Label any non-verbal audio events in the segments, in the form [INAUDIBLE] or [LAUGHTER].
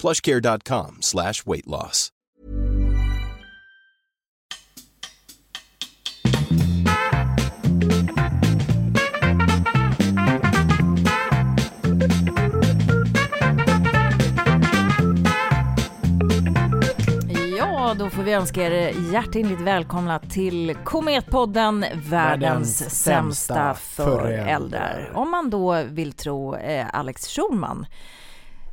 plushcare.com slash weight loss. Ja, då får vi önska er hjärtinligt välkomna till Kometpodden, världens, Världens sämsta sämsta föräldrar. föräldrar. Om man då vill tro eh, Alex Schulman,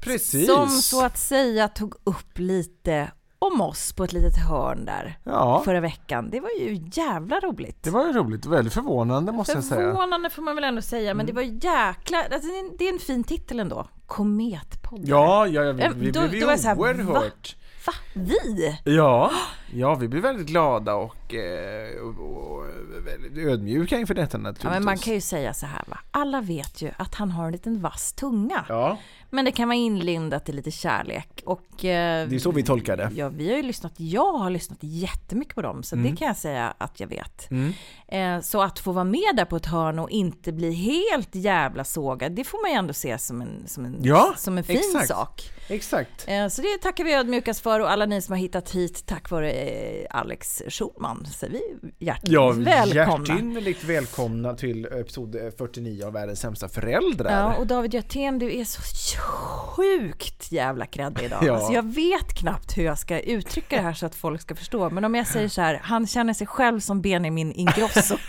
Precis. som så att säga tog upp lite om oss på ett litet hörn där Ja, förra veckan. Det var ju jävla roligt. det var ju roligt och väldigt förvånande måste jag säga. Mm. Förvånande får man väl ändå säga, men det var jäkla... Alltså, det, är en, fin titel ändå. Kometpodden. Ja, ja, ja vi, vi då- blev ju oerhört... Va? Vi? Ja, ja, vi blev väldigt glada och, eh, och, och väldigt ödmjuka inför detta naturligtvis. Ja, men man kan ju säga så här va. Alla vet ju att han har en liten vass tunga. Ja, Men det kan vara inlindat i lite kärlek. Och, eh, det är så vi tolkar det. Ja, vi har ju lyssnat, jag har lyssnat jättemycket på dem, så Mm. det kan jag säga att jag vet. Eh, så att få vara med där på ett hörn och inte bli helt jävla sågad, det får man ju ändå se som en, som en, Ja, som en fin exakt. sak. Exakt. Eh, så det tackar vi ödmjukast för och alla ni som har hittat hit tack vare eh, Alex Schulman är vi hjärtligt Ja, välkomna. hjärtinnerligt välkomna till episod 49 av Världens sämsta föräldrar. Ja, och David Hjertén, du är så sjukt jävla kreddig idag. [LAUGHS] Ja. Alltså, jag vet knappt hur jag ska uttrycka det här så att folk ska förstå. Men om jag säger så här, han känner sig själv som Benjamin Ingrosso. [LAUGHS]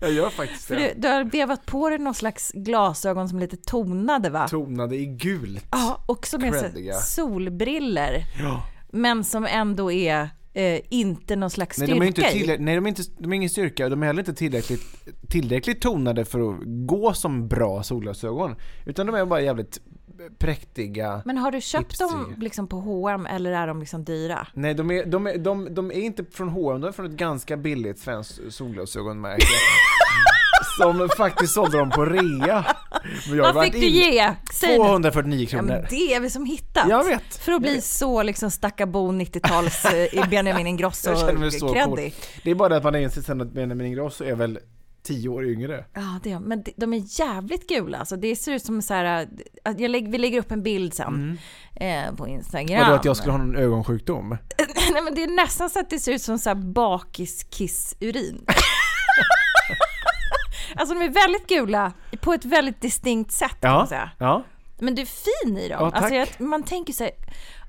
Jag gör faktiskt det. du, du har vevat på dig någon slags glasögon som är lite tonade va? Tonade i gult. Ja, och som är solbriller. Ja. Men som ändå är eh, inte någon slags Nej, styrka de är inte i. nej, de är inte, de är ingen styrka, de är heller inte tillräckligt, tillräckligt tonade för att gå som bra solglasögon. Utan de är bara jävligt präktiga. Men har du köpt Hipster. dem liksom på H&M eller är de liksom dyra? Nej, de är, de, är, de, de är inte från H&M, de är från ett ganska billigt svenskt solglasögonmärke. [LAUGHS] som faktiskt sålde dem på rea. Men jag har Vad varit fick du in- ge? Säg nu. 249 Ja, kronor. men det är vi som hittat. Jag vet. För att bli så liksom stackabo 90-tals eh, i Benjamin Ingrosso Jag känner mig så creddig. cool. Det är bara det att man har insett sen att Benjamin Ingrosso är väl 10 år yngre. Ja, det, är- men de- de är jävligt gula. Alltså, det ser ut som så här, eh, att jag lägger, vi lägger upp en bild sen eh, på Instagram. Vadå att jag skulle ha någon ögonsjukdom? [LAUGHS] Nej, men det är nästan så att det ser ut som så här bakiskiss-urin. [LAUGHS] alltså de är väldigt gula på ett väldigt distinkt sätt kan man Ja, säga. ja. Men du är fin i dem. Ja, tack. alltså, jag, man tänker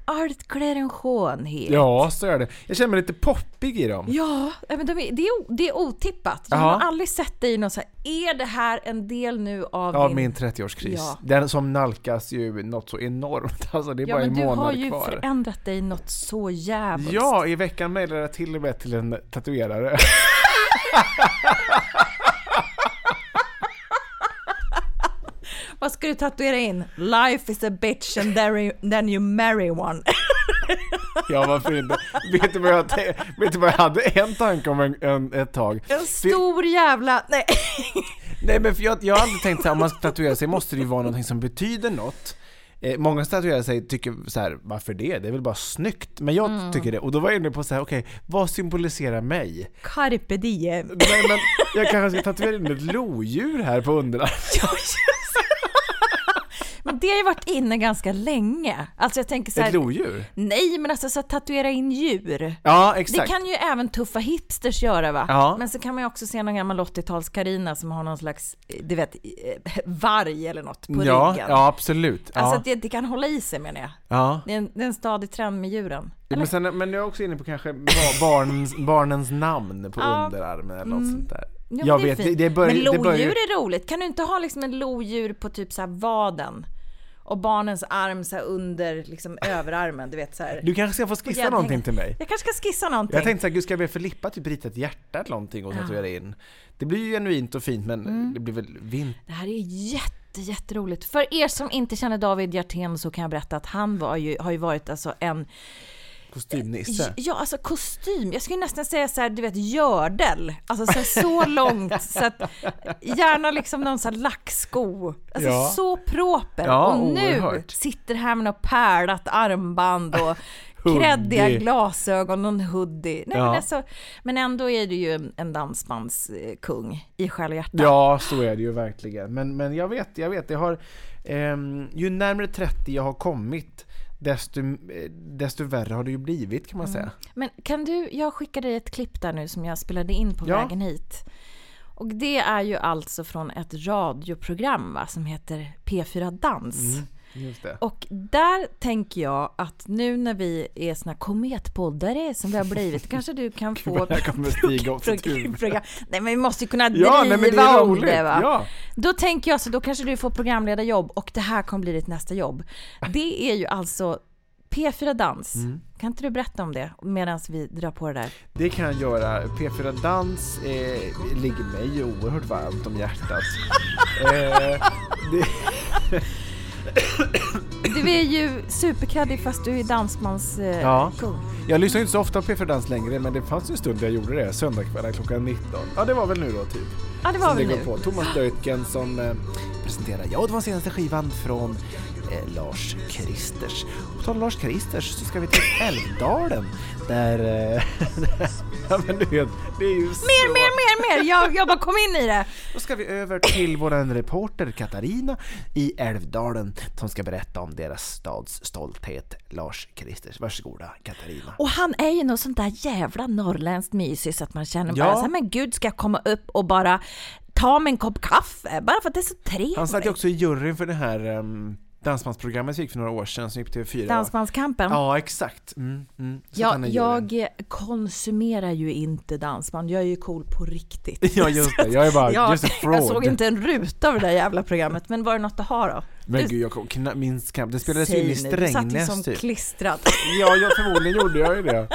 allt klär en skönhet. Ja, så är det. Jag känner mig lite poppig i dem. Ja, men de är, det, är, det är otippat. Jag Ja. har aldrig sett dig i någon så här, är det här en del nu av Av din... min 30-årskris. Ja. Den som nalkas ju något så enormt. [LAUGHS] Alltså det är Ja, bara men en du har månad ju kvar. förändrat dig något så jävligt. Ja, i veckan mejlade jag till och med till en tatuerare. [LAUGHS] [LAUGHS] Vad ska du tatuera in? Life is a bitch and then you marry one. [LAUGHS] Ja, varför inte? Vet du vad jag, vet du vad jag hade en tanke om en, en, ett tag? En stor jävla... Nej. Nej men för jag, jag har aldrig tänkt så här, om man ska tatuera sig måste det ju vara någonting som betyder något. Eh, många som tatuerar sig tycker så här, varför det? Det är väl bara snyggt. Men jag Mm. tycker det. Och då var jag inne på så här, okej, vad symboliserar mig? Carpe diem. Nej men jag kanske ska tatuera in ett lodjur här på underarmen. [LAUGHS] Men det har ju varit inne ganska länge. Alltså jag tänker så här, Ett lodjur? Nej, men alltså så att tatuera in djur. Ja, Det exakt. kan ju även tuffa hipsters göra va? Ja. Men så kan man ju också se någon gammal 80-tals Karina som har någon slags, eh, du vet, eh, [LAUGHS] varg eller något på ja, ryggen. ja, absolut. Ja. Alltså att det, det kan hålla i sig menar jag. ja. Det är en, det är en stadig trend med djuren. Eller? Men, sen, men jag är också inne på kanske ba- barnens, barnens namn på Ja. Mm. underarmen eller något sånt där. Ja, men jag det vet, det, det börjar, men det lodjur börjar, är roligt. Kan du inte ha liksom en lodjur på typ så vaden? Och barnens arm så under liksom överarmen, du vet så här. Du kanske ska få skissa gäddhängen. någonting till mig? Jag kanske ska skissa någonting. Jag tänkte såhär, gud ska jag be Filippa typ rita ett hjärta eller någonting och tatuera in? Det blir ju genuint och fint men Mm. det blir väl vint... Det här är jätte, jätteroligt. För er som inte känner David Hjertén så kan jag berätta att han var ju, har ju varit alltså en Kostymnisse. Ja, alltså kostym. Jag skulle nästan säga så här, du vet, gördel. Alltså så, så [LAUGHS] långt så att gärna liksom någon sån här lacksko. Alltså Ja. så proper. Ja, och nu oerhört. sitter här med något pärlat armband och [LAUGHS] Hoodie. kreddiga glasögon och en hoodie. Nej, Ja. men, alltså, men ändå är du ju en- dansbandskung i själ och hjärta. Ja, så är det ju verkligen. Men, men jag vet, jag vet, jag har... ehm, ju närmare 30 jag har kommit, desto, eh, desto värre har det ju blivit kan man säga. Men kan du, jag skickade dig ett klipp där nu som jag spelade in på Ja. vägen hit. Och det är ju alltså från ett radioprogram va, som heter P4 Dans. Det. Och där tänker jag att nu när vi är såna kometpoddare som vi har blivit, [LAUGHS] kanske du kan få det här kommer [LAUGHS] stiga huvud. program. Nej men vi måste ju kunna Ja, driva nej, men det är om det va. Ja. Då tänker jag så då kanske du får programledarjobb och det här kommer bli ditt nästa jobb. Det är ju alltså P4 Dans. Mm. Kan inte du berätta om det medan vi drar på det där? Det kan jag göra. P4 Dans eh, ligger mig oerhört varmt om hjärtat. [LAUGHS] eh, det, Du är ju superkreddig fast du är dansmans eh, Ja. kung. jag lyssnar inte så ofta på P4 Dans längre, men det fanns ju en stund där jag gjorde det. Söndagskvällar klockan 19. Ja, det var väl nu då typ. Ja det var som väl det nu. på. Thomas Deutgen som eh, presenterar, ja det var senaste skivan från eh, Lars Kristers. På tal om Lars Kristers så ska vi till Älvdalen där, eh, [LAUGHS] ja men du vet, det är ju så... Mer, mer, mer, mer! Jag, jag bara kom in i det. Då ska vi över till våran reporter Katarina i Älvdalen som ska berätta om deras stads stolthet, Lars Kristers. Varsågoda Katarina. Och han är ju något sånt där jävla norrländskt mysig så att man känner Ja. bara så här, men gud ska jag komma upp och bara ta mig en kopp kaffe bara för att det är så trevligt. Han satt ju också i juryn för det här um, dansbandsprogrammet gick för några år sedan som gick på TV4. Dansbandskampen. Ja, exakt. Mm, mm. Ja, jag konsumerar ju inte dansband, jag är ju cool på riktigt. [LAUGHS] Ja, just det. Jag är bara, [LAUGHS] jag, just a [LAUGHS] fraud. jag såg inte en ruta av det där jävla programmet, men var det något att ha då? Men Du- gud, jag minns knappt. Det spelades ju in i nu, du satt ju Strängnäs som typ. klistrad. Ja, jag, förmodligen gjorde jag ju det.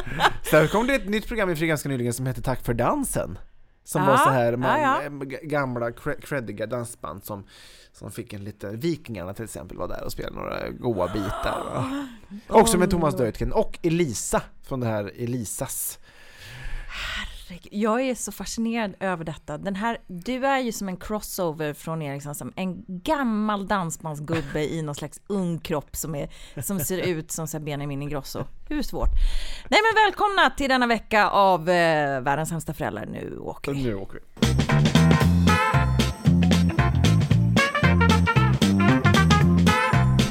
Sen kom det ett nytt program i ganska nyligen som hette Tack för dansen. Som Ja, var så här man, ja, ja. eh, gamla cre- creddiga dansband som, som fick en liten, Vikingarna till exempel var där och spelade några goa bitar. Va? [GASPS] Också med Thomas Deutgen och Elisa från det här Elisas. Jag är så fascinerad över detta. Den här, du är ju som en crossover från Eriksson, som en gammal dansbandsgubbe i någon slags ung kropp som, är, som ser ut som så Benjamin Ingrosso. Hur svårt? Nej men välkomna till denna vecka av eh, Världens sämsta föräldrar. Nu åker vi. Nu åker vi.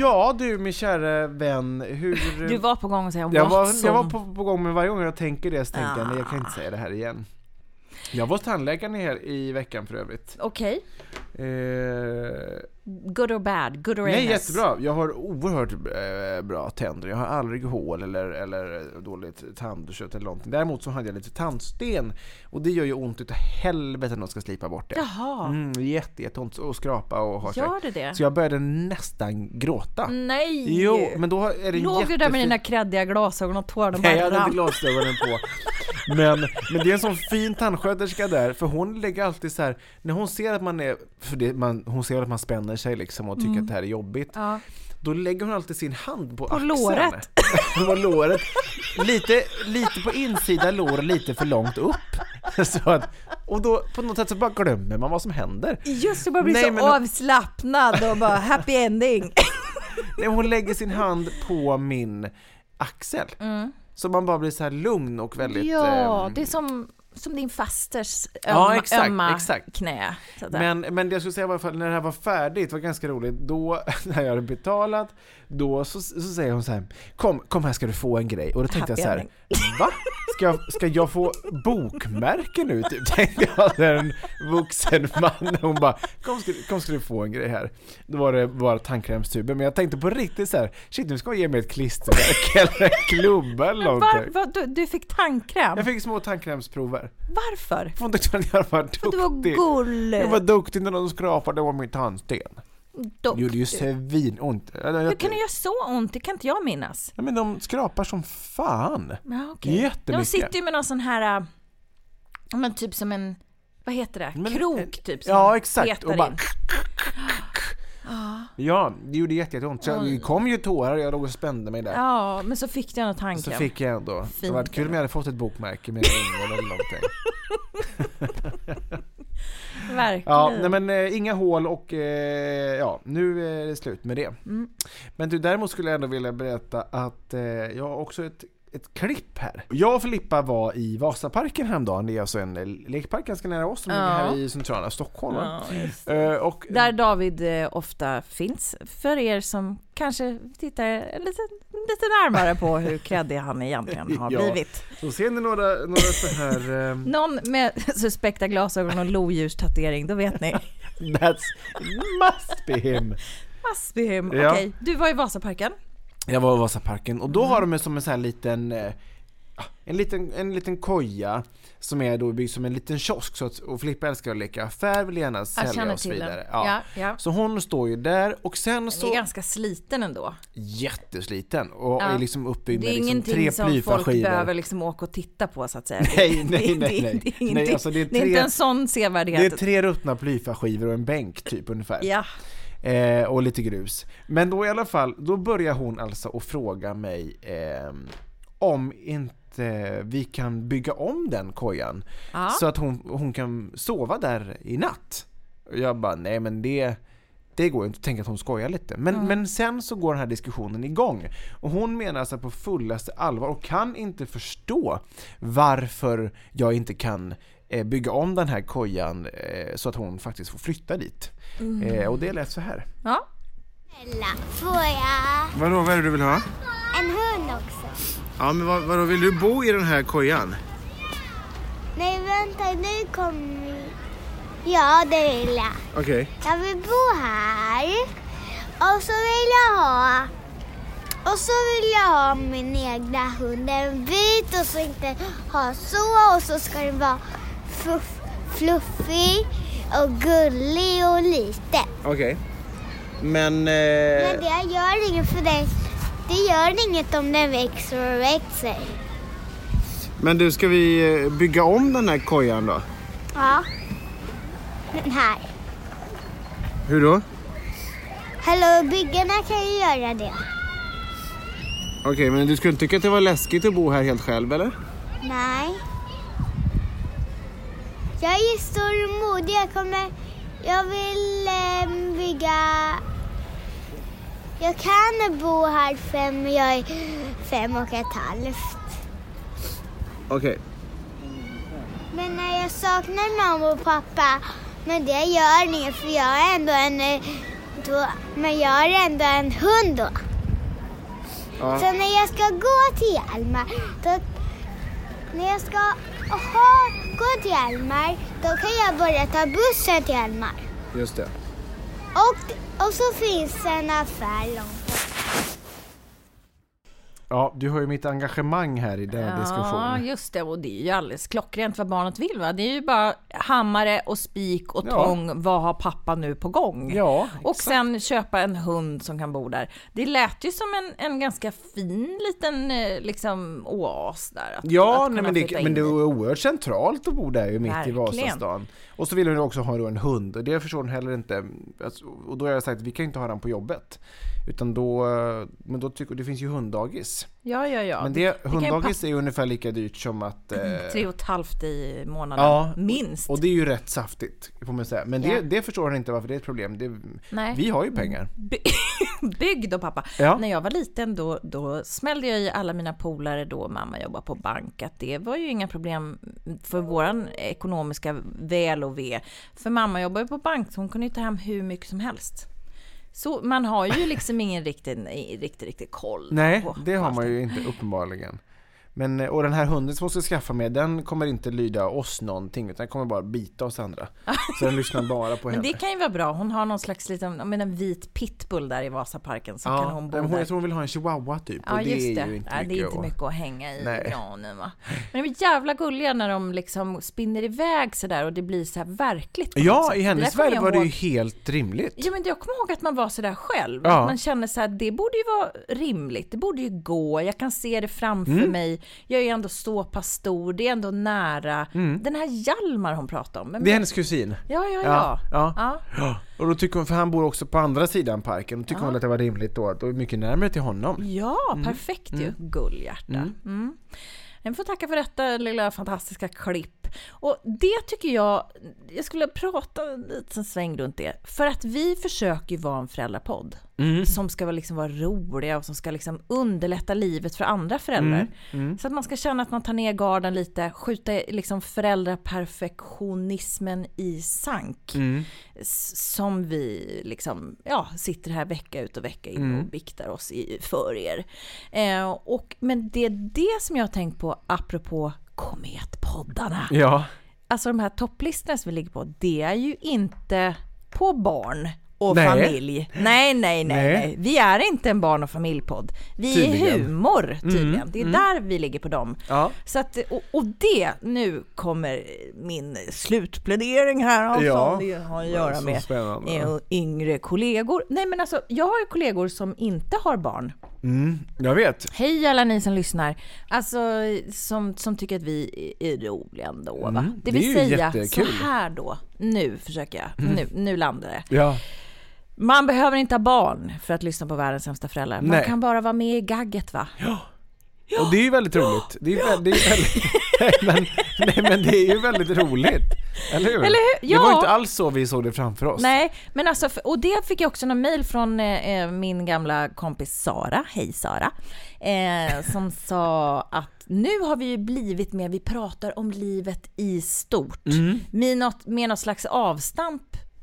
Ja du min kära vän, hur... Du var på gång att säga jag var, Watson. jag var på, på gång med varje gång jag tänker det så tänker jag nej jag kan inte Ah. säga det här igen. Jag var hos tandläkaren här i veckan för övrigt. Okej. Eh, Good or bad? Good or nej illness? jättebra, jag har oerhört eh, bra tänder. Jag har aldrig hål eller, eller dåligt tandkött eller någonting. Däremot så hade jag lite tandsten och det gör ju ont utav helvete när de ska slipa bort det. Jaha, Mm, jätte, jätteont att skrapa och ha gör det det? Så jag började nästan gråta. Nej! Jo, men då är det Låg du där med dina kreddiga glasögon och tårarna Nej, jag bara hade inte glasögonen på. Men, men det är en sån fin tandsköterska där, för hon lägger alltid så här när hon ser att man är, för det, man, hon ser att man spänner sig liksom och tycker att det här är jobbigt. Ja. Då lägger hon alltid sin hand på, På axeln. låret. [LAUGHS] på låret. Lite, lite på insida lår, lite för långt upp. Så att, och då på något sätt så bara glömmer man vad som händer. Just det, bara blir Nej, så men- avslappnad och bara happy ending. [LAUGHS] Nej, hon lägger sin hand på min axel. Så man bara blir så här lugn och väldigt... Ja, ehm, det är som som din fasters ömma, Ja, exakt, ömma exakt. knä. Så att. Men, men det jag skulle säga var fall, när det här var färdigt, det var ganska roligt, då, [LAUGHS] när jag hade betalat, då så, så säger hon så här, kom, kom här ska du få en grej. Och då tänkte jag Happy så här, ending. va? Ska jag, ska jag få bokmärken nu? Typ, [LAUGHS] tänkte jag, är en vuxen man. Hon bara, kom ska, kom ska du få en grej här. Då var det bara tandkrämstuber, men jag tänkte på riktigt så här, shit nu ska hon ge mig ett klisterverk [LAUGHS] eller en klubba eller Var, någonting. var, du, du fick tandkräm? Jag fick små tandkrämsprover. Varför? Hon tyckte att jag var För du var duktig. gullig. Jag var duktig när de skrapade om min tandsten. Dock. Det gjorde ju svinont. Hur kan det göra så ont? Det kan inte jag minnas. Ja, men de skrapar som fan. Ja, okej. Jättemycket. De sitter ju med någon sån här, äh, men typ som en, vad heter det? Men- Krok typ. Som Ja, exakt. Och bara... in. Ja, det gjorde jätte- jätteont. Så det kom ju tårar jag låg och spände mig där. Ja, men så fick du någon Så tandkräm. fick jag ändå. Det Fint. var kul om jag hade fått ett bokmärke med en ängel eller någonting. [LAUGHS] Verkligen. Ja, nej men eh, inga hål och eh, ja, nu är det slut med det. Mm. Men du, däremot skulle jag ändå vilja berätta att eh, jag har också ett, ett klipp här. Jag och Filippa var i Vasaparken häromdagen. Det är alltså en eh, lekpark ganska nära oss som ligger Ja. här i centrala Stockholm. Ja. Eh, och, Där David eh, ofta finns, för er som kanske tittar lite, lite närmare på hur kreddig han egentligen har [LAUGHS] Ja. blivit. så ser ni några, några så här... [LAUGHS] Någon med [LAUGHS] suspekta glasögon och lodjurstatuering, då vet ni. that's must be him. Massbehim. Ja. Okej, du var i Vasaparken. Jag var i Vasaparken och då Mm. har de som en sån här liten eh, en liten, en liten koja som är då byggd som en liten kiosk så att, och Filippa älskar att leka affär, vill gärna sälja och så vidare. Ja. Ja, ja. Så hon står ju där och sen Den är så ganska sliten ändå. jättesliten och är liksom uppbyggd Det med är liksom tre ingenting som folk plyfaskivor. behöver liksom åka och titta på så att säga. Nej, [LAUGHS] nej, Det- nej, det-. Det är, Nej, ingenting- alltså det är det är tre- inte en sån Det sevärdhet. är tre ruttna plyfaskivor och en bänk typ ungefär. Ja, Eh, och lite grus. Men då i alla fall, då börjar hon alltså att fråga mig eh, om inte vi kan bygga om den kojan ja. så att hon, hon kan sova där i natt. Och jag bara, nej men det, det går ju inte. Tänk att hon skojar lite. Men, men sen så går den här diskussionen igång. Och hon menar alltså på fullaste allvar och kan inte förstå varför jag inte kan bygga om den här kojan eh, så att hon faktiskt får flytta dit. Eh, och det lät så här. ja. Snälla, får jag Vadå, vad är det du vill ha? en hund också? Ja, men vad, vadå, vill du bo i den här kojan? Nej, vänta, nu kommer... Ja, det vill jag. Okej. Jag vill bo här. Och så vill jag ha... Och så vill jag ha min egna hund, en vit och så inte ha så och så ska den vara fluff, fluffig och gullig och liten. Okej. Men... Men det gör inget för den. Det gör inget om den växer och växer. Men du, ska vi eh, bygga om den här kojan då? Ja. Den här. Hur då? Hallå, byggarna kan ju göra det. Okej, men du skulle inte tycka att det var läskigt att bo här helt själv, eller? Nej. Jag är stor och modig. Jag kommer... Jag vill ehm, bygga... Jag kan bo här fem, jag är fem och ett halvt. Okej. Men när jag saknar mamma och pappa, men det gör inget för jag är ändå en... eh, Då, men jag är ändå en hund då. Ja. Så när jag ska gå till Hjalmar, då, när jag ska ha, gå till Hjalmar, då kan jag börja ta bussen till Hjalmar. Just det. Och, och så finns en affär långt. Ja, du har ju mitt engagemang här i den här Ja, diskussionen. just det. Och det är ju alldeles klockrent vad barnet vill. Va? Det är ju bara hammare och spik och Ja. tång. Vad har pappa nu på gång? Ja, och exakt. sen köpa en hund som kan bo där. Det lät ju som en, en ganska fin liten eh, liksom, oas där. Att, Ja, att nej, men, det, men det i. är oerhört centralt att bo där ju mitt i Verkligen. Vasastan. Och så vill hon också ha en hund och det förstår hon heller inte. Alltså, och då har jag sagt att vi kan inte ha den på jobbet. Utan då, eh, men då tycker det finns ju hunddagis. Ja, ja, ja. Men det, hundagis är ungefär lika dyrt som att... [LAUGHS] Eh, Tre och ett halvt i månaden, Ja, minst. och det är ju rätt saftigt, får man säga. Men det, Ja. det förstår han inte varför det är ett problem. Det, Nej. vi har ju pengar. By- [LAUGHS] Bygg då pappa. Ja. När jag var liten då, då smällde jag i alla mina polare då mamma jobbade på bank att det var ju inga problem för våran ekonomiska väl och ve. För mamma jobbar ju på bank så hon kunde ju ta hem hur mycket som helst. Så man har ju liksom ingen riktig, riktig, riktig koll. Nej, på- det har man ju inte uppenbarligen. Men, eh, och den här hunden som hon ska skaffa med, den kommer inte lyda oss någonting, utan den kommer bara bita oss andra. [LAUGHS] Så den lyssnar bara på Men henne. det kan ju vara bra. Hon har någon slags liten, men en vit pitbull där i Vasaparken så ja, kan hon bo men hon, där. jag tror hon vill ha en chihuahua typ, Ja och det just det. är ju inte Nej, mycket. det är inte att- mycket att hänga i Nej. granen va. Men de är jävla gulliga när de liksom spinner iväg sådär och det blir så här verkligt Ja, i hennes värld var det ju helt rimligt. Ja men jag kommer ihåg att man var sådär själv. Ja. Att man kände så här, det borde ju vara rimligt. Det borde ju gå. Jag kan se det framför Mm. mig. Jag är ändå så pass stor. Det är ändå nära. Den här Hjalmar hon pratade om. Men Mm. Det är hennes kusin. Ja, ja, Ja, ja. ja. ja. Ja, och då tycker hon, för han bor också på andra sidan parken, då tycker hon att det var rimligt då då är mycket närmare till honom. Ja, perfekt ju. Gullhjärta. Mm. Jag får tacka för detta lilla fantastiska klipp. Och det tycker jag, jag skulle prata en liten sväng runt det. För att vi försöker ju vara en föräldrapodd. Som ska vara, liksom vara roliga och som ska liksom underlätta livet för andra föräldrar. Så att man ska känna att man tar ner garden lite, skjuta liksom föräldraperfektionismen i sank. S- Som vi liksom, ja, sitter här vecka ut och vecka in och biktar oss i, för er. Eh, och, men det är det som jag har tänkt på apropå Kometpoddarna. Ja. Alltså de här topplistorna som vi ligger på, det är ju inte på barn och Nej. familj. Nej, nej, nej, Nej. nej. Vi är inte en barn och familjpodd. Vi Tydligen. är humor tydligen. det är där vi ligger på dem. Ja. Så att, och, och det, nu kommer min slutplädering här alltså. Ja. Det har att göra med spännande. eh, yngre kollegor. Nej men alltså, jag har ju kollegor som inte har barn. Mm, jag vet. Hej alla ni som lyssnar. Alltså som, som tycker att vi är roliga ändå va? Mm, det det vill säga jättekul. så här då. Nu försöker jag. Nu, nu landar det. Ja. Man behöver inte ha barn för att lyssna på världens sämsta föräldrar. Man Nej. kan bara vara med i gagget va? Och det är ju väldigt roligt. Det är ju väldigt, det är väldigt [LAUGHS] nej, men, nej men det är ju väldigt roligt. Eller hur? Eller hur? Det var Ja. inte alls så vi såg det framför oss. Nej, men alltså, och det fick jag också någon mail från eh, min gamla kompis Sara, hej Sara, eh, som [LAUGHS] sa att nu har vi ju blivit med, vi pratar om livet i stort, med, något, med något slags avstamp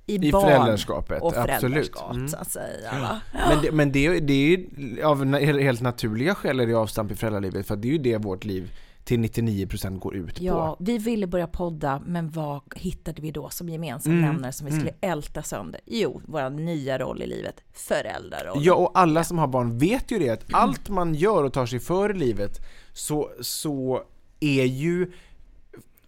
i, Mm. I barn föräldraskapet, och absolut. föräldraskap Mm. så att säga. Va? Men, det, men det, är ju- det är ju av helt naturliga skäl är det avstamp i föräldralivet för det är ju det vårt liv till 99% går ut Ja, på. vi ville börja podda, men vad hittade vi då som gemensam Mm. nämnare som vi skulle älta sönder? Jo, vår nya roll i livet, föräldraroll. Ja, och alla som har barn vet ju det att allt man gör och tar sig för i livet så, så är ju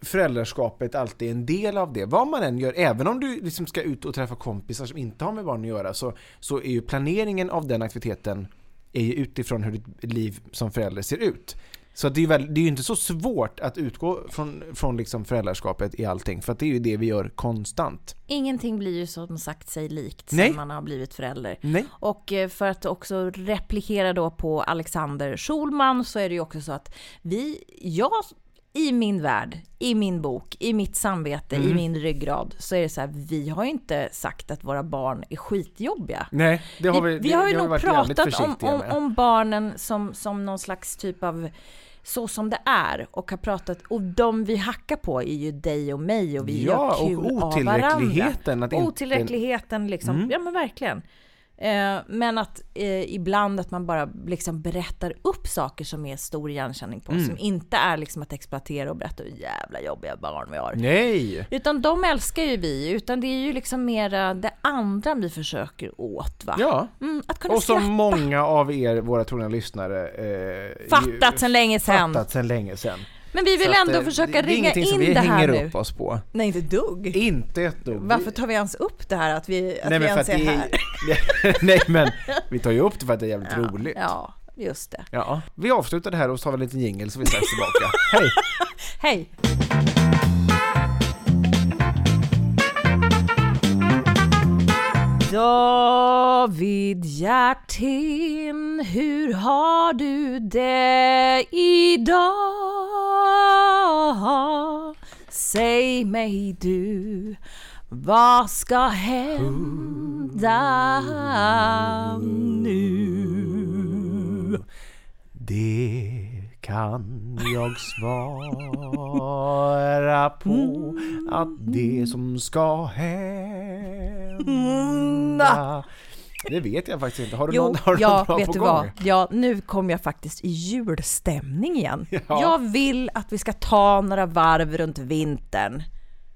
föräldraskapet alltid en del av det. Vad man än gör, även om du liksom ska ut och träffa kompisar som inte har med barn att göra, så, så är ju planeringen av den aktiviteten är ju utifrån hur ditt liv som förälder ser ut. Så det är väl, det är ju inte så svårt att utgå från, från liksom föräldraskapet i allting, för att det är ju det vi gör konstant. Ingenting blir ju som sagt sig likt Nej. sen man har blivit förälder. Nej. Och eh, för att också replikera då på Alexander Schulman så är det ju också så att vi, jag i min värld, i min bok, i mitt samvete, Mm. i min ryggrad så är det så här, vi har ju inte sagt att våra barn är skitjobbiga. Nej, det har vi, vi, det, har ju det har vi nog jävligt pratat om, om, om barnen som, som någon slags typ av så som det är och har pratat och de vi hackar på är ju dig och mig och vi Ja, gör kul och av varandra. otillräckligheten. Att inte, Otillräckligheten liksom, Mm. ja men verkligen. Eh, men att eh, ibland att man bara liksom berättar upp saker som är stor igenkänning på, Mm. som inte är liksom att exploatera och berätta hur jävla jobbiga barn vi har. Nej! Utan de älskar ju vi, utan det är ju liksom mera det andra vi försöker åt va? Ja, Mm, att kunna och som skratta. många av er, våra trogna lyssnare, eh, Fattat ju- sen länge sen. fattat sedan länge sedan. Men vi vill ändå eh, försöka det är ringa ingenting som in vi det här hänger nu. upp oss på. Nej, inte dugg. Inte ett dugg. Varför tar vi ens upp det här att vi, att Nej vi ens att är det här? är... [LAUGHS] Nej men, vi tar ju upp det för att det är jävligt [LAUGHS] Ja, roligt. Ja, just det. Ja, vi avslutar det här och så har vi en liten jingel så vi är strax tillbaka. [LAUGHS] Hej! Hej! David Hjertén hur har du det idag? Säg mig du, vad ska hända nu? Det kan jag svara på att det som ska hända mm, ah. Det vet jag faktiskt inte. Har du Jo, någon, har du ja, någon bra vet på du gång? vad? Ja, nu kommer jag faktiskt i julstämning igen. Ja. Jag vill att vi ska ta några varv runt vintern.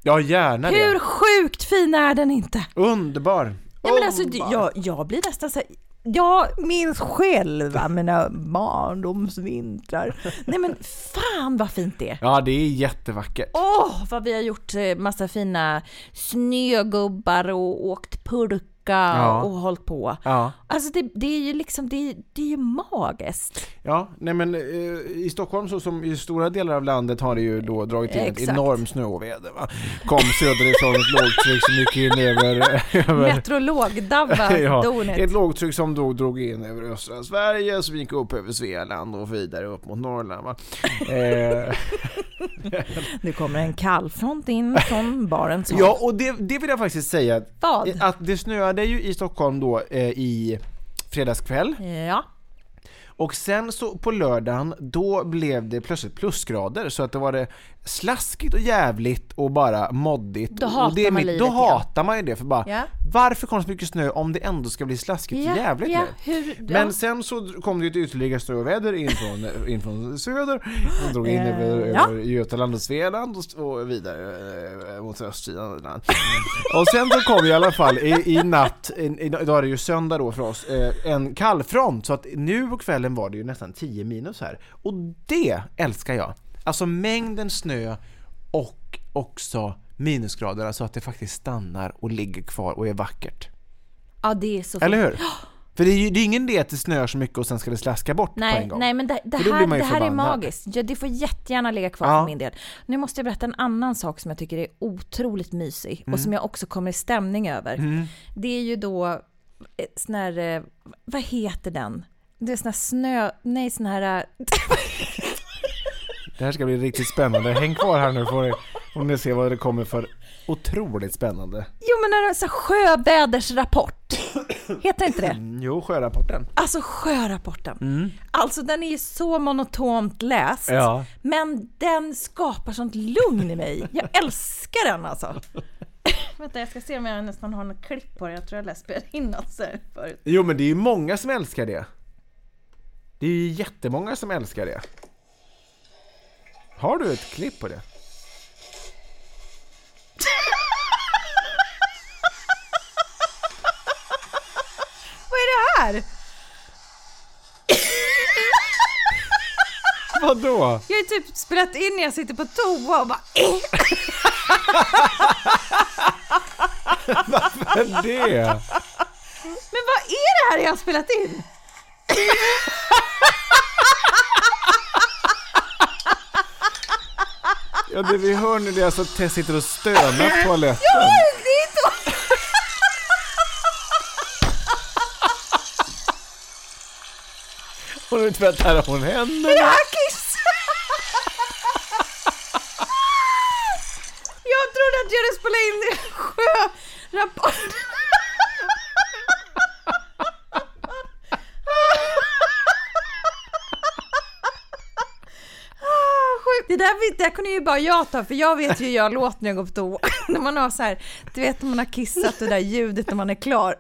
Ja, gärna Hur det. sjukt fin är den inte? Underbar. Ja, men alltså, jag, jag blir nästan så här, jag minns själv mina barndomsvintrar. Nej men fan vad fint det är. Ja, det är jättevackert. Åh, vad vi har gjort eh, massa fina snögubbar och åkt pulka Ja. och hållit på. Ja. Alltså det, det är ju liksom, det, är- det är ju magiskt. Ja, nej men eh, i Stockholm så som i stora delar av landet har det ju då dragit in ett enormt snöoväder va. Kom söderifrån ett lågtryck som gick in över... [LAUGHS] över Meteorologdabba [LAUGHS] ja, donet. ett lågtryck som då drog in över östra Sverige, som gick upp över Svealand och vidare upp mot Norrland. Eh, [LAUGHS] [LAUGHS] Nu kommer en kallfront in från Barents hav. ja, och det, det vill jag faktiskt säga att, Vad? att det snöade ju i Stockholm då eh, i fredagskväll Ja. Och sen så på lördagen, då blev det plötsligt plusgrader så att då var det slaskigt och jävligt och bara moddigt. Då och hatar det är man mitt, livet, Då ja. hatar man ju det för bara, Ja. varför kommer det så mycket snö om det ändå ska bli slaskigt och jävligt ja, hur, Men ja. sen så kom det ett ytterligare snöväder in från, [LAUGHS] in från söder, som drog in Eh, över, ja. över Götaland och Svealand och, och vidare eh, mot östsidan. [LAUGHS] Och sen så kom i alla fall i, i natt, i, i- idag är det ju söndag då för oss, eh, en kallfront så att nu på kvällen var det ju nästan 10 minus här. Och det älskar jag! Alltså mängden snö och också minusgraderna så att det faktiskt stannar och ligger kvar och är vackert. ja, det är så Eller fint. hur? För det är ju det är ingen idé att det snöar så mycket och sen ska det slaska bort på en Nej, gång. nej, men det, det, här, det här är magiskt. Ja, det får jättegärna ligga kvar Ja. för min del. Nu måste jag berätta en annan sak som jag tycker är otroligt mysig Mm. och som jag också kommer i stämning över. Det är ju då eh, sån här, eh, vad heter den? Det är sån här snö, nej sån här, eh, Det här ska bli riktigt spännande. Häng kvar här nu får ni, om ni ser vad det kommer för otroligt spännande. jo men när det är så sjövädersrapport. Heter inte det? Mm, Jo, sjörapporten. Alltså sjörapporten. Alltså den är ju så monotont läst. Ja. Men den skapar sånt lugn i mig. Jag älskar den alltså. Vänta jag ska se om jag nästan har något klipp på det. Jag tror jag läste in något förut. Jo, men det är ju många som älskar det. Det är ju jättemånga som älskar det. Har du ett klipp på det? [LAUGHS] Vad är det här? [LAUGHS] Vadå? Jag har typ spelat in när jag sitter på toa och bara [LAUGHS] Varför det? Men vad är det här jag har spelat in? Ja, det vi hör nu det är alltså att Tess sitter och stönar på toaletten. Det är. Hon tvättar hon händerna. Det här kiss! Jag trodde att jag hade spelat in det sjörapporten. Ah, sjukt. Det där, kunde ju bara jag ta, för jag vet ju hur jag låter när jag går på toa. [LAUGHS] När man har så här, du vet när man har kissat det där ljudet när man är klar.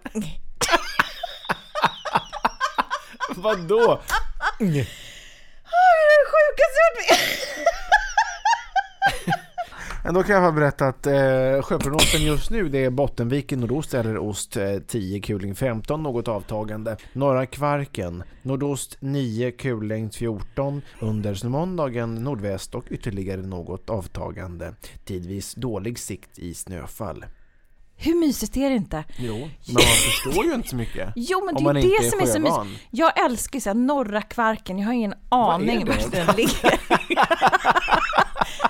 Vadå? [LAUGHS] Det är det sjukaste jag varit med Men då kan jag bara berätta att eh, sjöprognosen just nu det är Bottenviken nordost eller ost eh, 10, kuling 15, något avtagande. Norra Kvarken, nordost 9, kuling 14, under måndagen nordväst och ytterligare något avtagande. Tidvis dålig sikt i snöfall. Hur mysigt är det inte? Jo, men man förstår ju inte så mycket. [LAUGHS] Jo men det är ju det som är så mysigt. Jag älskar ju såhär norra kvarken, jag har ingen aning var den ligger. [LAUGHS] [LAUGHS]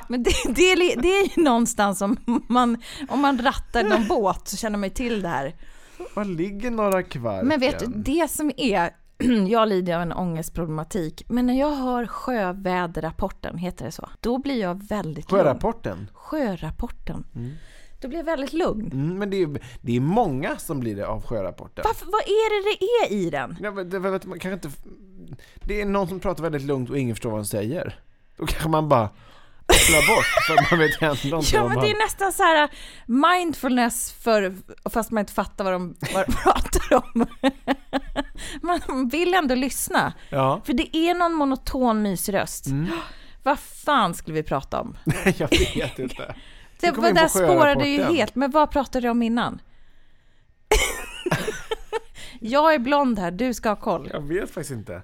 men det, det, det är ju någonstans om man, om man rattar någon båt så känner man ju till det här. Var ligger Norra Kvarken? Men vet du, det som är, [CLEARS THROAT] jag lider av en ångestproblematik, men när jag hör sjöväderrapporten, heter det så? Då blir jag väldigt lugn. Sjörapporten? Sjörapporten. Då blir jag väldigt lugn. Mm, men det är, det är många som blir det av sjörapporten. Varför, vad är det det är i den? Ja, det, vet, man kanske inte, det är någon som pratar väldigt lugnt och ingen förstår vad han säger. Då kanske man bara kopplar bort för man vet ändå inte Ja men det är nästan så här mindfulness för, fast man inte fattar vad de, vad de [LAUGHS] pratar om. [LAUGHS] Man vill ändå lyssna. Ja, För det är någon monoton mysig röst. Mm. [GASPS] Vad fan skulle vi prata om? [LAUGHS] jag vet inte. Det på där spårade ju helt, men vad pratade du om innan? jag är blond här, du ska ha koll. Jag vet faktiskt inte.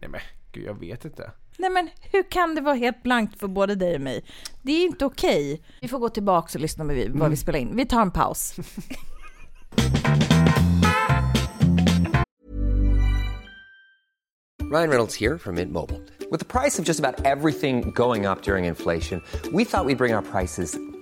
Nej men, gud jag vet inte. Nej men hur kan det vara helt blankt för både dig och mig? Det är inte okej. Vi får gå tillbaka och lyssna på vi- vad vi spelar in. Vi tar en paus. Ryan Reynolds here from Mint Mobile. With the price of just about everything going up during inflation, we thought we'd bring our prices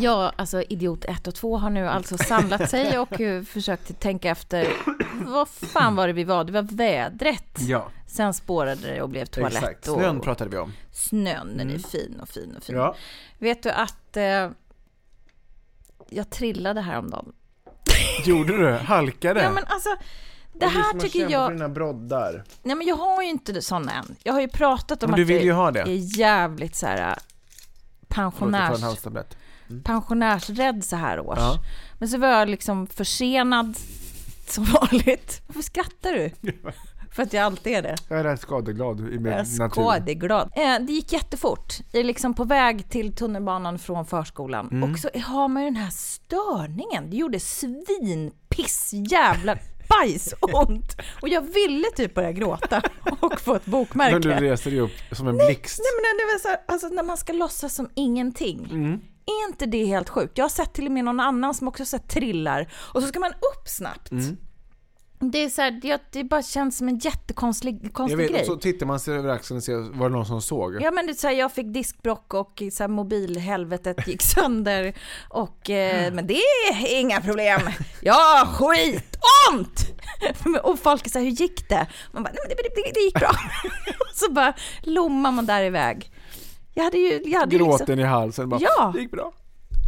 Ja, alltså idiot 1 och 2 har nu alltså samlat sig och eh, försökt tänka efter. Vad fan var det vi var? Det var vädret. Ja, Sen spårade det och blev toalett. exakt. och, Snön pratade vi om. Snön, den är fin och fin och fin. Ja. Vet du att eh, jag trillade häromdagen? [LAUGHS] Gjorde du? Halkade? Ja men alltså, det här tycker För jag... dina broddar. Nej men jag har ju inte sådana än. Jag har ju pratat om Men du att vill ju ha det. är jävligt så här en pensionärs, halstablett. pensionärsrädd så här års. Ja. Men så var jag liksom försenad som vanligt. Varför skrattar du? [LAUGHS] För att jag alltid är det. Jag är rätt skadeglad i min Jag är natur. skadeglad. Eh, det gick jättefort. Jag är liksom på väg till tunnelbanan från förskolan. Mm. Och så har man ju den här störningen. Det gjorde svinpiss jävla bajsont. Och jag ville typ börja gråta och få ett bokmärke. Men du reser dig upp som en blixt. Nej men det var så här, alltså när man ska låtsas som ingenting. Mm. Är inte det helt sjukt? Jag har sett till och med någon annan som också sett trillar och så ska man upp snabbt. Mm. Det är så här, det, det bara känns som en jättekonstig Jag konstig vet, grej. och så tittar man sig över axeln och ser, var det någon som såg? Ja men det är så här, jag fick diskbrock och så här, mobilhelvetet gick sönder och eh, men det är inga problem. Ja, skitont! och folk är så här, hur gick det? Man bara, nej men det, det, det gick bra. [LAUGHS] och så bara lommar man där iväg. Jag hade ju, jag hade ju Gråten liksom, i halsen bara, Ja. det gick bra.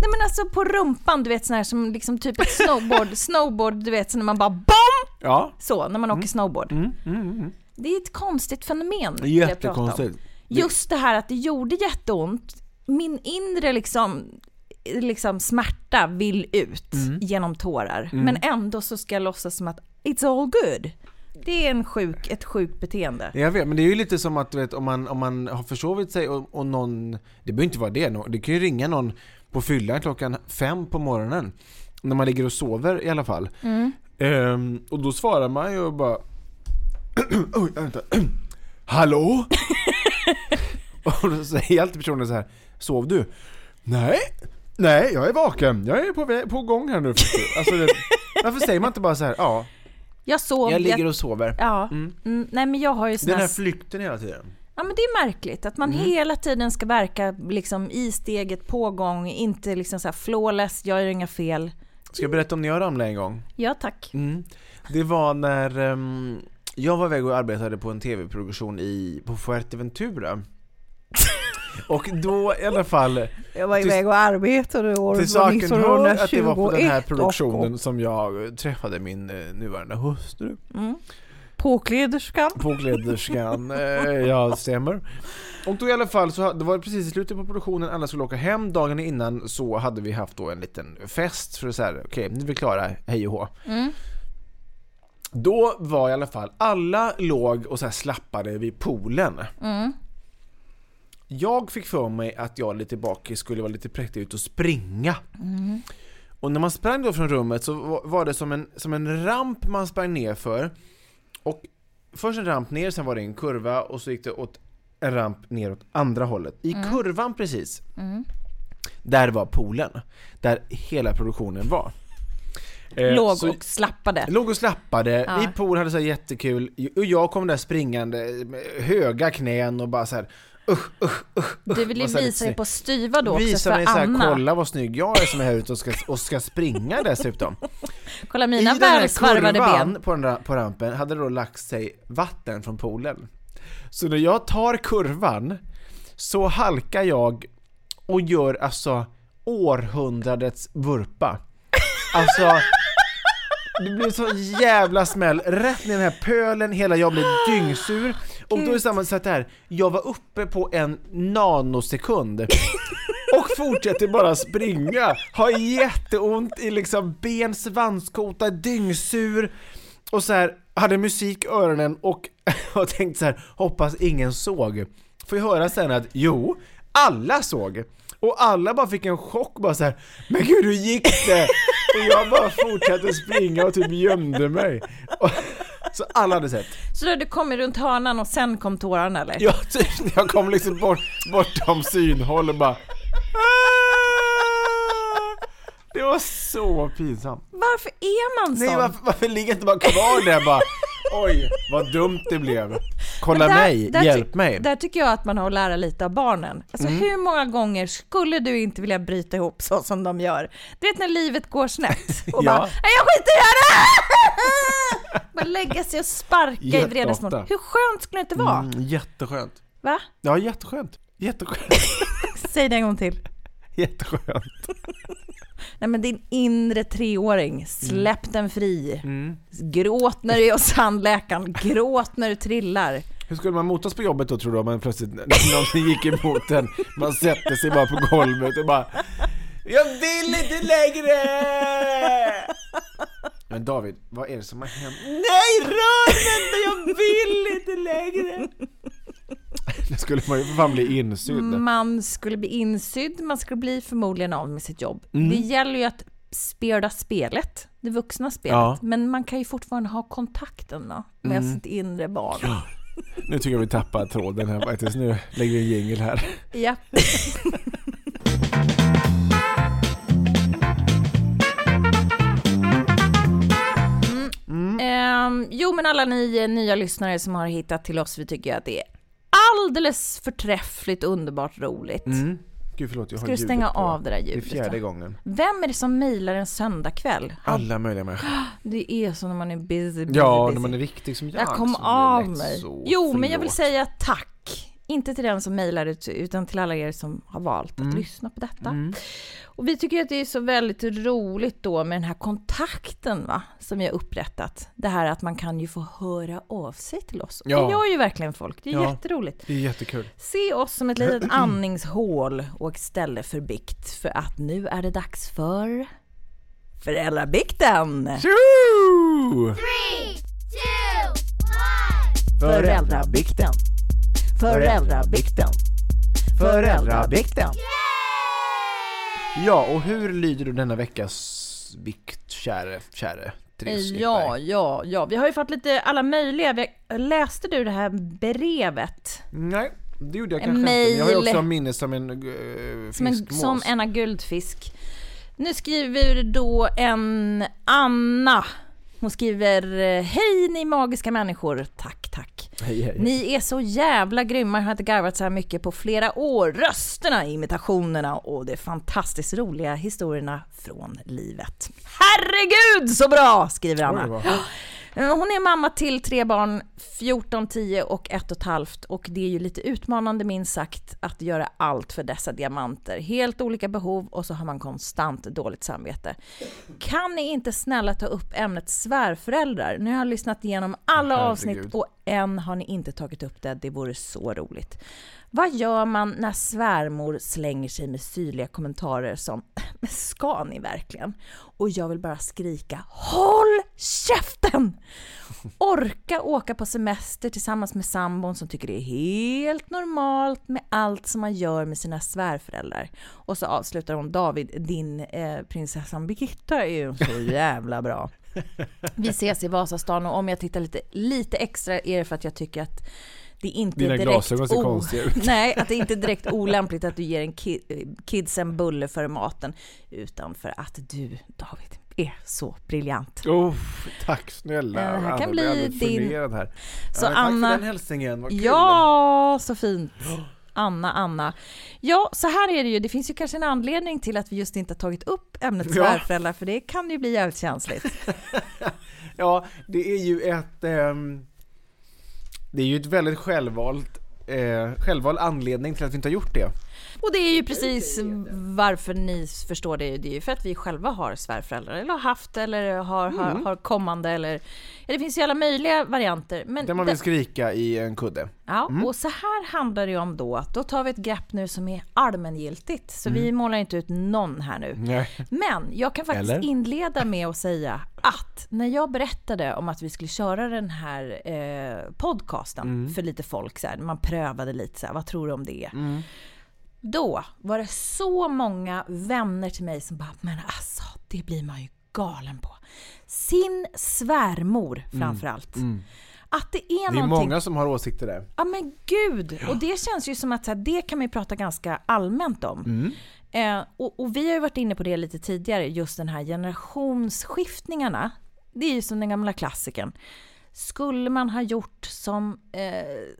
nej men alltså på rumpan, du vet sån här som liksom typ ett snowboard, [LAUGHS] snowboard, du vet så när man bara BOM! Ja, Så, när man Mm. åker snowboard. Det är ett konstigt fenomen. jättekonstigt. Just det här att det gjorde jätteont. Min inre liksom, liksom smärta vill ut Mm. genom tårar. Men ändå så ska jag låtsas som att it's all good. Det är en sjuk, ett sjukt beteende. Jag vet, men det är ju lite som att du vet, om, man, om man har försovit sig och, och någon, det behöver inte vara det, det kan ju ringa någon på fyllan klockan fem på morgonen. När man ligger och sover i alla fall. Ehm, och då svarar man ju och bara [CLEARS THROAT] Oj, vänta. [CLEARS THROAT] Hallå? [LAUGHS] och då säger alltid personen så här Sov du? Nej, nej jag är vaken. Jag är på, väg, på gång här nu. faktiskt." Alltså, det, varför säger man inte bara så här, ja, Jag sov... Jag ligger och sover. Ja. Mm. Nej men jag har ju såna Den här flykten hela tiden. Ja men det är märkligt att man hela tiden ska verka liksom i steget, pågång, inte liksom så här flawless, jag gör inga fel. Ska jag berätta om när jag ramlade en gång? Ja tack. Mm. Det var när ehm, jag var iväg och arbetade på en tv-produktion i, på Fuerteventura. Och då i alla fall, Jag var iväg och arbetade år till saken hör att det var på den här produktionen som jag träffade min eh, nuvarande hustru. Påkläderskan. Påkläderskan, eh, [LAUGHS] ja stämmer. Och då i alla fall så det var precis i slutet på produktionen, alla skulle åka hem. Dagen innan så hade vi haft då en liten fest för att säga okej nu är vi klara, hej och hå. Då var i alla fall, alla låg och så här slappade vid poolen. Jag fick för mig att jag lite bakis skulle vara lite präktig ut och springa. Och när man sprang då från rummet så var- det som en, som en ramp man sprang ner för. Och först en ramp ner, sen var det en kurva och så gick det åt en ramp ner åt andra hållet. I kurvan precis, där var poolen. Där hela produktionen var. Eh, Låg så- och slappade. Låg och slappade, Ja. vid pool hade så jättekul och jag kom där springande med höga knän och bara så här. Usch, usch, usch. Du så här visa dig på styva då också Visa för mig så här, Anna. kolla vad snygg jag är som är här ute och ska, och ska springa dessutom. [LAUGHS] Kolla mina I här välsvarvade kurvan ben. på, den, ra- på rampen hade det då lagt sig vatten från poolen. Så när jag tar kurvan så halkar jag och gör alltså århundradets vurpa. Alltså, det blir så jävla smäll, rätt ner i den här pölen, hela jag blir dyngsur. Och då är det samma sak här, jag var uppe på en nanosekund och fortsätter bara springa, har jätteont i liksom ben, svanskota, dyngsur och så här hade musik i öronen och [LAUGHS] har tänkt så här, hoppas ingen såg. Får jag höra sen att jo, alla såg. Och alla bara fick en chock bara så här, men gud hur gick det? [LAUGHS] Och jag bara fortsatte springa och typ gömde mig. Och, [LAUGHS] så alla hade sett. Så då du kom runt hörnan och sen kom tårarna eller? Jag, typ, jag kom liksom bort, bortom synhåll och bara "Ah!" Det var så pinsamt. Varför är man sån? Nej varför, varför ligger inte bara kvar där bara Oj, vad dumt det blev. Kolla Där- mig, där hjälp mig. Där tycker jag att man har att lära lite av barnen. Alltså Mm. hur många gånger skulle du inte vilja bryta ihop så som de gör? Du vet när livet går snett [LAUGHS] och Ja. bara "Nej, jag skiter i det! [LAUGHS] Bara lägga sig och sparka i vredesmål. Hur skönt skulle det inte vara? Mm, jätteskönt. Va? Ja, jätteskönt. Jätteskönt. [LAUGHS] Säg det en gång till. [LAUGHS] Jätteskönt. Nej men din inre treåring, släpp den fri. Mm. Gråt när du är hos tandläkaren, gråt när du trillar. Hur skulle man motas på jobbet då tror du om man plötsligt, när någon gick emot en, man sätter sig bara på golvet och bara Jag vill inte längre! Men David, vad är det som har hänt? Nej, rör mig inte! Jag vill inte längre! Skulle man ju för fan bli insydd. Man skulle bli insydd, man skulle bli förmodligen av med sitt jobb. Mm. Det gäller ju att spela spelet, det vuxna spelet. Ja. Men man kan ju fortfarande ha kontakten då, med Mm. sitt inre barn. Nu tycker jag vi tappar tråden här faktiskt, nu lägger vi en jingel här. Ja. [LAUGHS] Mm. Ehm, jo, men alla ni eh, nya lyssnare som har hittat till oss, vi tycker att det är alldeles förträffligt, underbart roligt. Mm. Gud förlåt, jag har Ska du ljudet stänga på. av det där Det är ljudet? fjärde gången. Vem är det som mejlar en söndagkväll? Alla möjliga människor. [GASPS] Det är så när man är busy, busy, Ja, busy. när man är riktig som jag. Jag kom av mig. så. Jo, men jag vill Förlåt. säga tack. Inte till den som mejlar ut, utan till alla er som har valt att Mm. lyssna på detta. Och vi tycker att det är så väldigt roligt då med den här kontakten va, som vi har upprättat. Det här att man kan ju få höra av sig till oss. Ja. Det gör ju verkligen folk. Det är Ja. jätteroligt. Det är jättekul. Se oss som ett litet [CLEARS THROAT] andningshål och ett ställe för bikt. För att nu är det dags för Föräldrabikten! Tjo! Three, two, one. Föräldrabikten! Föräldrabikten! Föräldrabikten. Ja, och hur lyder du denna veckas bikt, käre, käre Therese Ja, Ekberg? ja, ja. Vi har ju fått lite alla möjliga. Vi- Läste du det här brevet? Nej, det gjorde jag En kanske inte. Men jag har ju mail. också minne som en uh, Som en, fiskmås. som en guldfisk. Nu skriver då en Anna Hon skriver Hej ni magiska människor! Tack, tack. Hej. Ni är så jävla grymma, jag har inte garvat så här mycket på flera år. Rösterna, imitationerna och de fantastiskt roliga historierna från livet. Herregud så bra! skriver Anna. Eh, Hon är mamma till tre barn, 14, 10 och ett och ett halvt och det är ju lite utmanande minst sagt att göra allt för dessa diamanter. Helt olika behov och så har man konstant dåligt samvete. Kan ni inte snälla ta upp ämnet svärföräldrar? Nu har jag lyssnat igenom alla Herregud. avsnitt och än har ni inte tagit upp det. Det vore så roligt. Vad gör man när svärmor slänger sig med syrliga kommentarer som [CLEARS THROAT] “Men ska ni verkligen?” och jag vill bara skrika “Håll käften!” Orka åka på semester tillsammans med sambon som tycker det är helt normalt med allt som man gör med sina svärföräldrar. Och så avslutar hon David, din eh, prinsessan Birgitta är ju så jävla bra. [LAUGHS] Vi ses i Vasastan och om jag tittar lite, lite extra är det för att jag tycker att det inte Dina är direkt glasögon ser konstiga ut. [LAUGHS] Nej, att det inte är direkt olämpligt att du ger en ki- kids en bulle före maten, utan för att du, David, är så briljant. Oh, tack snälla. Det här kan Anna, bli din- Här. Så ja, men tack Anna- för den hälsningen, vad kul. Ja, så fint. Anna, Anna. Ja, så här är det ju. Det finns ju kanske en anledning till att vi just inte har tagit upp ämnet Ja. svärföräldrar, för det kan ju bli jävligt känsligt. [LAUGHS] Ja, det är ju ett... ehm, det är ju ett väldigt självvalt, eh, självvald anledning till att vi inte har gjort det. Och det är ju precis varför ni förstår det. Det är ju för att vi själva har svärföräldrar, eller har haft, eller har, har, Mm. har kommande, eller... Ja, det finns ju alla möjliga varianter. Men Där man vill skrika i en kudde. Ja, och så här handlar det ju om då att då tar vi ett grepp nu som är allmängiltigt. Så Mm. vi målar inte ut någon här nu. Nej. Men jag kan faktiskt Eller? inleda med att säga att när jag berättade om att vi skulle köra den här eh, podcasten Mm. för lite folk, så här, man prövade lite så här, vad tror du om det? Mm. Då var det så många vänner till mig som bara, men alltså det blir man ju galen på. Sin svärmor framförallt. Att det är Mm. Det är många som har åsikter där. Ja men gud! Och det känns ju som att här, det kan man ju prata ganska allmänt om. Mm. Eh, och, och vi har ju varit inne på det lite tidigare, just den här generationsskiftningarna. Det är ju som den gamla klassikern. Skulle man ha gjort som eh,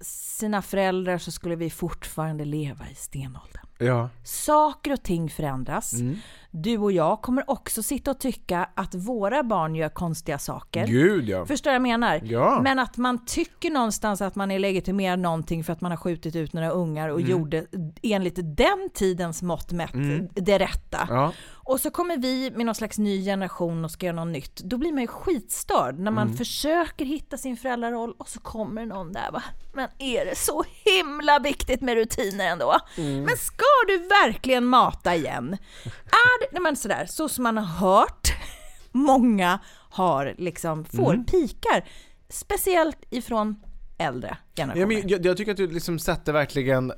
sina föräldrar så skulle vi fortfarande leva i stenåldern. Ja. Saker och ting förändras. Mm. Du och jag kommer också sitta och tycka att våra barn gör konstiga saker. Gud ja. Förstår jag menar? Ja. Men att man tycker någonstans att man är legitimerad någonting för att man har skjutit ut några ungar och gjorde enligt den tidens mått mätt det rätta. Ja. Och så kommer vi med någon slags ny generation och ska göra något nytt. Då blir man ju skitstörd när man försöker hitta sin föräldraroll och så kommer någon där va. Men är det så himla viktigt med rutiner ändå? Men ska du verkligen mata igen? Är nej men sådär, så som man har hört, [LAUGHS] många har liksom, får pikar. Speciellt ifrån äldre Ja, generationer. men jag, jag tycker att du liksom satte verkligen,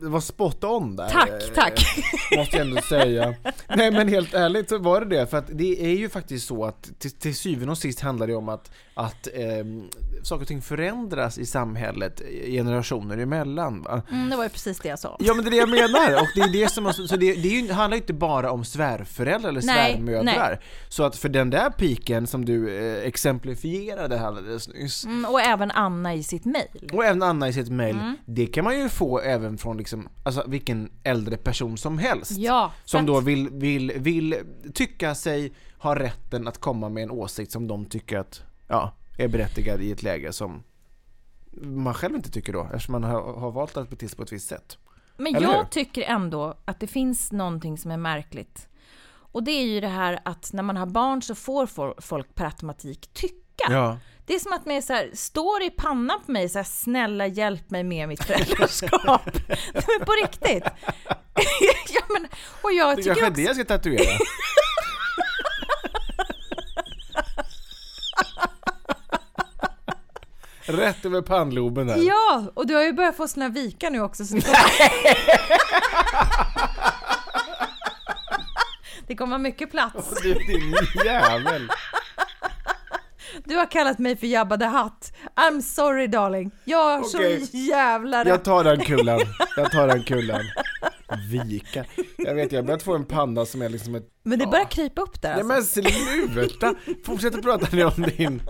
det var spot on där. Tack, eh, tack. [LAUGHS] Måste jag ändå säga. Nej men helt ärligt så var det det, för att det är ju faktiskt så att till, till syvende och sist handlar det om att, att ehm, saker och ting förändras i samhället eh, generationer emellan. Va? Mm, det var ju precis det jag sa. Ja men det är det jag menar, och det är det som, så det, det ju, handlar ju inte bara om svärföräldrar eller Nej, svärmödrar. nej. Så att för den där piken som du eh, exemplifierade här alldeles nyss, Mm, och även Anna i sitt mejl. och även Anna i sitt mail, Mm. det kan man ju få även från liksom, alltså vilken äldre person som helst. Ja, som då vill, vill, vill tycka sig ha rätten att komma med en åsikt som de tycker att, ja, är berättigad i ett läge som man själv inte tycker då, eftersom man har, har valt att bete sig på ett visst sätt. Men Eller hur? jag tycker ändå att det finns någonting som är märkligt. Och det är ju det här att när man har barn så får fol- folk per automatik tycka. Ja. Det är som att man är så här, står i pannan på mig så här, snälla hjälp mig med mitt föräldraskap. [LAUGHS] men på riktigt. [LAUGHS] ja, men, och jag Det tycker kanske är också, det jag ska tatuera. [LAUGHS] Rätt över pannloben där. Ja, och du har ju börjat få såna vikar nu också. Så det, kommer... vara mycket plats. Du din jävel. Du har kallat mig för Jabba the Hutt. I'm sorry darling. Jag har Okej. så jävla. Jag tar den kullen. [LAUGHS] Jag tar den kullen. Vika. Jag vet, jag har börjat få en panna som är liksom ett... Men det börjar krypa upp där Nej alltså. men sluta! Fortsätt att prata om din...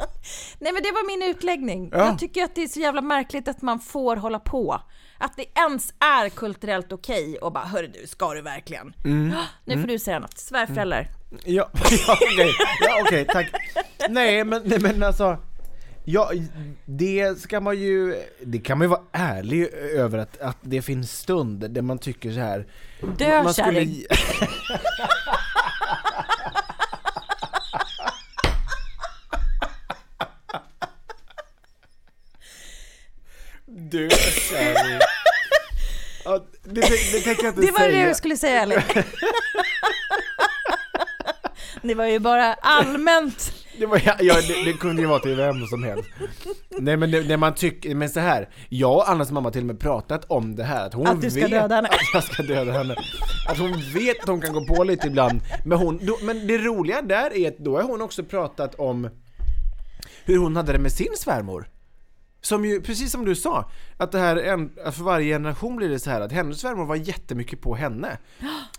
Nej men det var min utläggning. Ja. Jag tycker att det är så jävla märkligt att man får hålla på. Att det ens är kulturellt okej och bara hörru du, ska du verkligen? Mm. Nu får du säga något. Svärföräldrar. Ja, [LAUGHS] ja okej, ja, okej, tack. Nej men, nej, men alltså, ja, det ska man ju, det kan man ju vara ärlig över att, att det finns stunder där man tycker så här. Dö man kärring. Du kärring. Ja, det, det, det jag inte Det var det säga. du skulle säga eller? [LAUGHS] Det var ju bara allmänt. [LAUGHS] Det, var, ja, ja, det, det kunde ju vara till vem som helst. Nej men det man tycker, men så här. jag och Annas mamma har till och med pratat om det här, att hon Att du ska vet döda henne. [LAUGHS] att jag ska döda henne. Att hon vet att hon kan gå på lite ibland, men, hon, då, men det roliga där är att då har hon också pratat om hur hon hade det med sin svärmor. Som ju, precis som du sa, att det här, en, att för varje generation blir det så här att hennes svärmor var jättemycket på henne.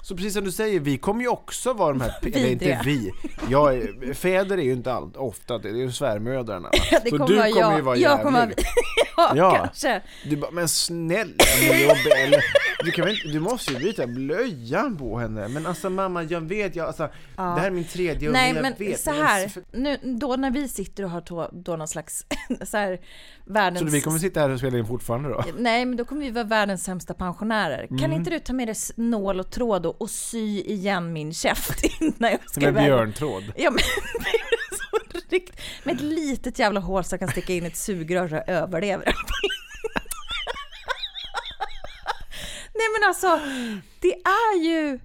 Så precis som du säger, vi kommer ju också vara de här, eller inte vi, jag, fäder är ju inte allt, ofta, det är ju svärmödrarna. [LAUGHS] va? Det Så kommer du vara kommer jag. ju vara jag kommer jävlig. [LAUGHS] ja, Ja. kanske. Du bara, men snälla eller, du, kan väl inte, du måste ju byta blöjan på henne. Men alltså mamma, jag vet, jag, alltså, det här är min tredje Nej jag men vet. så här, nu, då när vi sitter och har då, då någon slags [LAUGHS] så här världens... Så vi kommer sitta här och spela in fortfarande då? Nej men då kommer vi vara världens sämsta pensionärer. Kan Mm. inte du ta med dig nål och tråd och, och sy igen min käft [LAUGHS] innan jag ska iväg? björntråd. Ja men [LAUGHS] rikt, med ett litet jävla hål så jag kan sticka in ett sugrör så jag överlever. [LAUGHS] Nej men alltså, det är ju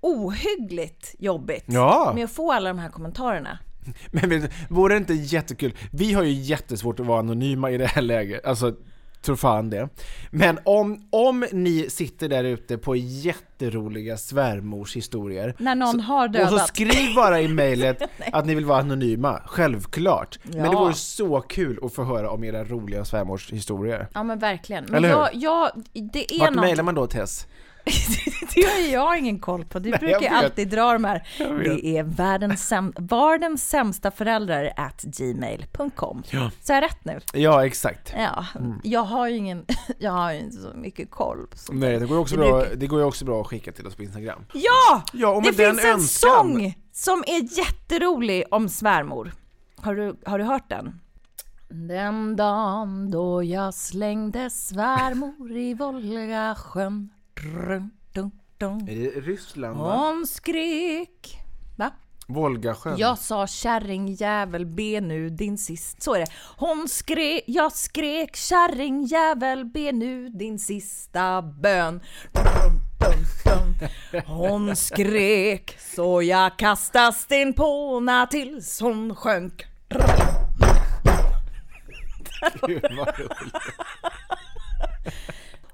ohyggligt jobbigt Ja. med att få alla de här kommentarerna. [LAUGHS] Men vet, du, vore det inte jättekul? Vi har ju jättesvårt att vara anonyma i det här läget, alltså tror fan det. Men om, om ni sitter där ute på jätteroliga svärmorshistorier När någon så, har Och så dödat. skriv bara i [LAUGHS] mejlet att ni vill vara anonyma, självklart. Men det Ja. vore så kul att få höra om era roliga svärmorshistorier. Ja men verkligen. Men Eller hur? jag, jag, det är Vart något... mejlar man då Tess? [LAUGHS] det har jag ingen koll på. Du Nej, brukar vet. alltid dra de här. Det är världens säm- sämsta föräldrar at gmail.com. Ja. Så jag rätt nu? Ja, exakt. Ja, Mm. jag har ju ingen, [LAUGHS] jag har ju inte så mycket koll sånt Nej, det går ju också, Det bra, brukar- det går ju också bra att skicka till oss på Instagram. Ja! Ja, det finns en önskan- sång som är jätterolig om svärmor. Har du, har du hört den? Den dagen då jag slängde svärmor i Volgasjön Dun, dun, dun. Är det Ryssland va? Hon skrek. Va? Volgasjön? Jag sa kärringjävel be nu din sist. Så är det. Hon skrek, jag skrek kärringjävel be nu din sista bön. Dun, dun, dun. Hon skrek så jag kastade sten på henne tills hon sjönk. Gud, vad roligt.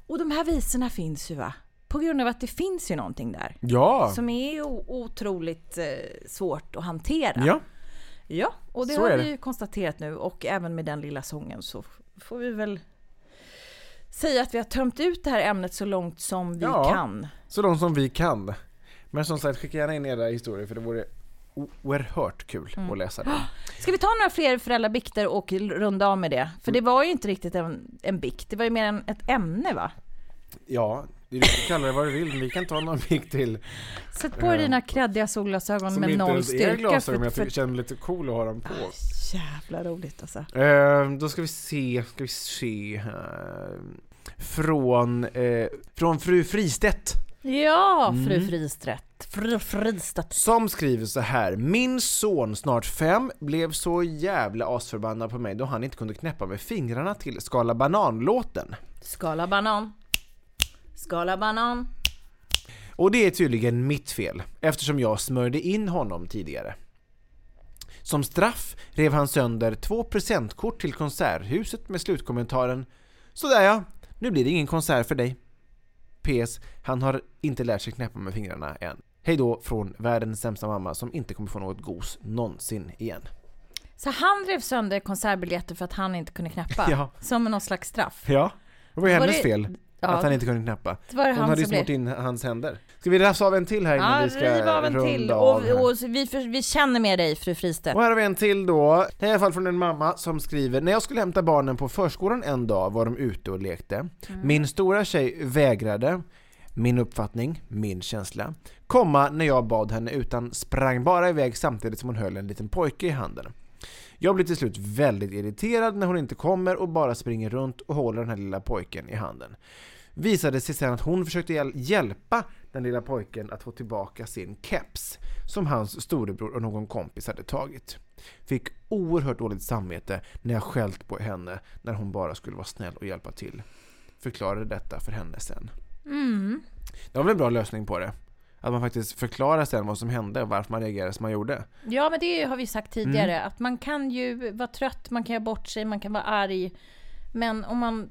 Och de här visorna finns ju va? På grund av att det finns ju någonting där. Ja. Som är otroligt eh, svårt att hantera. Ja. Ja, och det Så har vi ju konstaterat nu och även med den lilla sången så får vi väl säga att vi har tömt ut det här ämnet så långt som vi Ja. kan. Så de som vi kan. Men som sagt, skicka gärna in era historier för det vore oerhört kul Mm. att läsa dem. Ska vi ta några fler föräldrabikter och runda av med det? För det var ju inte riktigt en, en bikt, det var ju mer en, ett ämne va? Ja, du får kalla det vad du vill, men vi kan ta någon bild till. Sätt på dig Eh, dina kreddiga solglasögon Som med inte noll ens är styrka. glasögon, men jag känner mig lite cool att ha dem på. Jävla roligt alltså. Eh, då ska vi se, ska vi se här. Från, eh, från fru Fristedt. Ja, fru Mm. Fristedt. Fru Fristedt. Som skriver så här. Min son, snart fem, blev så jävla asförbannad på mig då han inte kunde knäppa med fingrarna till Skala banan-låten. Skala banan. Skala banan. Och det är tydligen mitt fel, eftersom jag smörjde in honom tidigare. Som straff rev han sönder två presentkort till Konserthuset med slutkommentaren Sådär ja, nu blir det ingen konsert för dig. PS. Han har inte lärt sig knäppa med fingrarna än. Hej då från världens sämsta mamma som inte kommer få något gos någonsin igen. Så han rev sönder konsertbiljetter för att han inte kunde knäppa? [LAUGHS] Ja. Som någon slags straff? Ja, det var ju hennes det- fel. Ja. Att han inte kunde knäppa. Det var det Hon han hade ju som smort blev- in hans händer. Ska vi rafsa av en till här innan Ja, vi ska riv av en runda till. av Och, här? och vi, för, vi känner med dig, fru Fristedt. Och här har vi en till då. Det är i alla fall från en mamma som skriver När jag skulle hämta barnen på förskolan en dag var de ute och lekte. Min stora tjej vägrade, min uppfattning, min känsla, komma när jag bad henne utan sprang bara iväg samtidigt som hon höll en liten pojke i handen. Jag blir till slut väldigt irriterad när hon inte kommer och bara springer runt och håller den här lilla pojken i handen. Visade sig sen att hon försökte hjäl- hjälpa den lilla pojken att få tillbaka sin keps som hans storebror och någon kompis hade tagit. Fick oerhört dåligt samvete när jag skällt på henne när hon bara skulle vara snäll och hjälpa till. Förklarade detta för henne sen. Mm. Det var väl en bra lösning på det? Att man faktiskt förklarar sen vad som hände och varför man reagerade som man gjorde. Ja, men det har vi sagt tidigare, Mm. att man kan ju vara trött, man kan göra bort sig, man kan vara arg. Men om man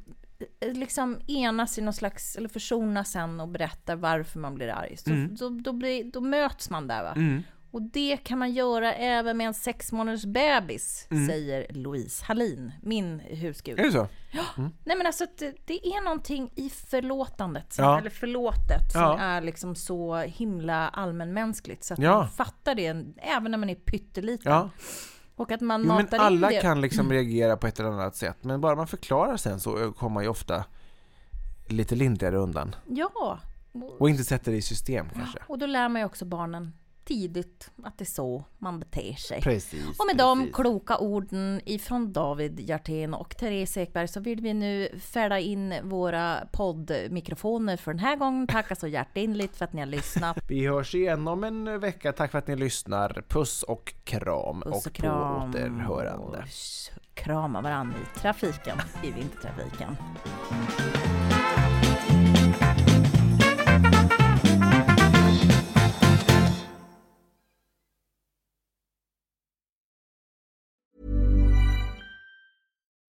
eh, liksom enas i någon slags, eller försonas sen och berättar varför man blir arg, så Mm. då, då, blir, då möts man där va. Mm. Och det kan man göra även med en sex månaders bebis, Mm. säger Louise Hallin, min husgud. Är det så? Nej men alltså det, det är någonting i förlåtandet, som, Ja. eller förlåtet, som Ja. är liksom så himla allmänmänskligt. Så att Ja. man fattar det även när man är pytteliten. Ja. Och att man Jo, matar men alla in det. kan liksom reagera på ett eller annat sätt men bara man förklarar sen så kommer man ju ofta lite lindrigare undan. Ja. Och inte sätter det i system kanske. Och då lär man ju också barnen tidigt att det är så man beter sig. Precis. Och med de precis. kloka orden ifrån David Hjertén och Therese Ekberg så vill vi nu färda in våra poddmikrofoner för den här gången. Tacka så hjärtinligt för att ni har lyssnat. Vi hörs igen om en vecka. Tack för att ni lyssnar. Puss och kram. Puss och och kram. på återhörande. Och krama varandra i trafiken, i vintertrafiken.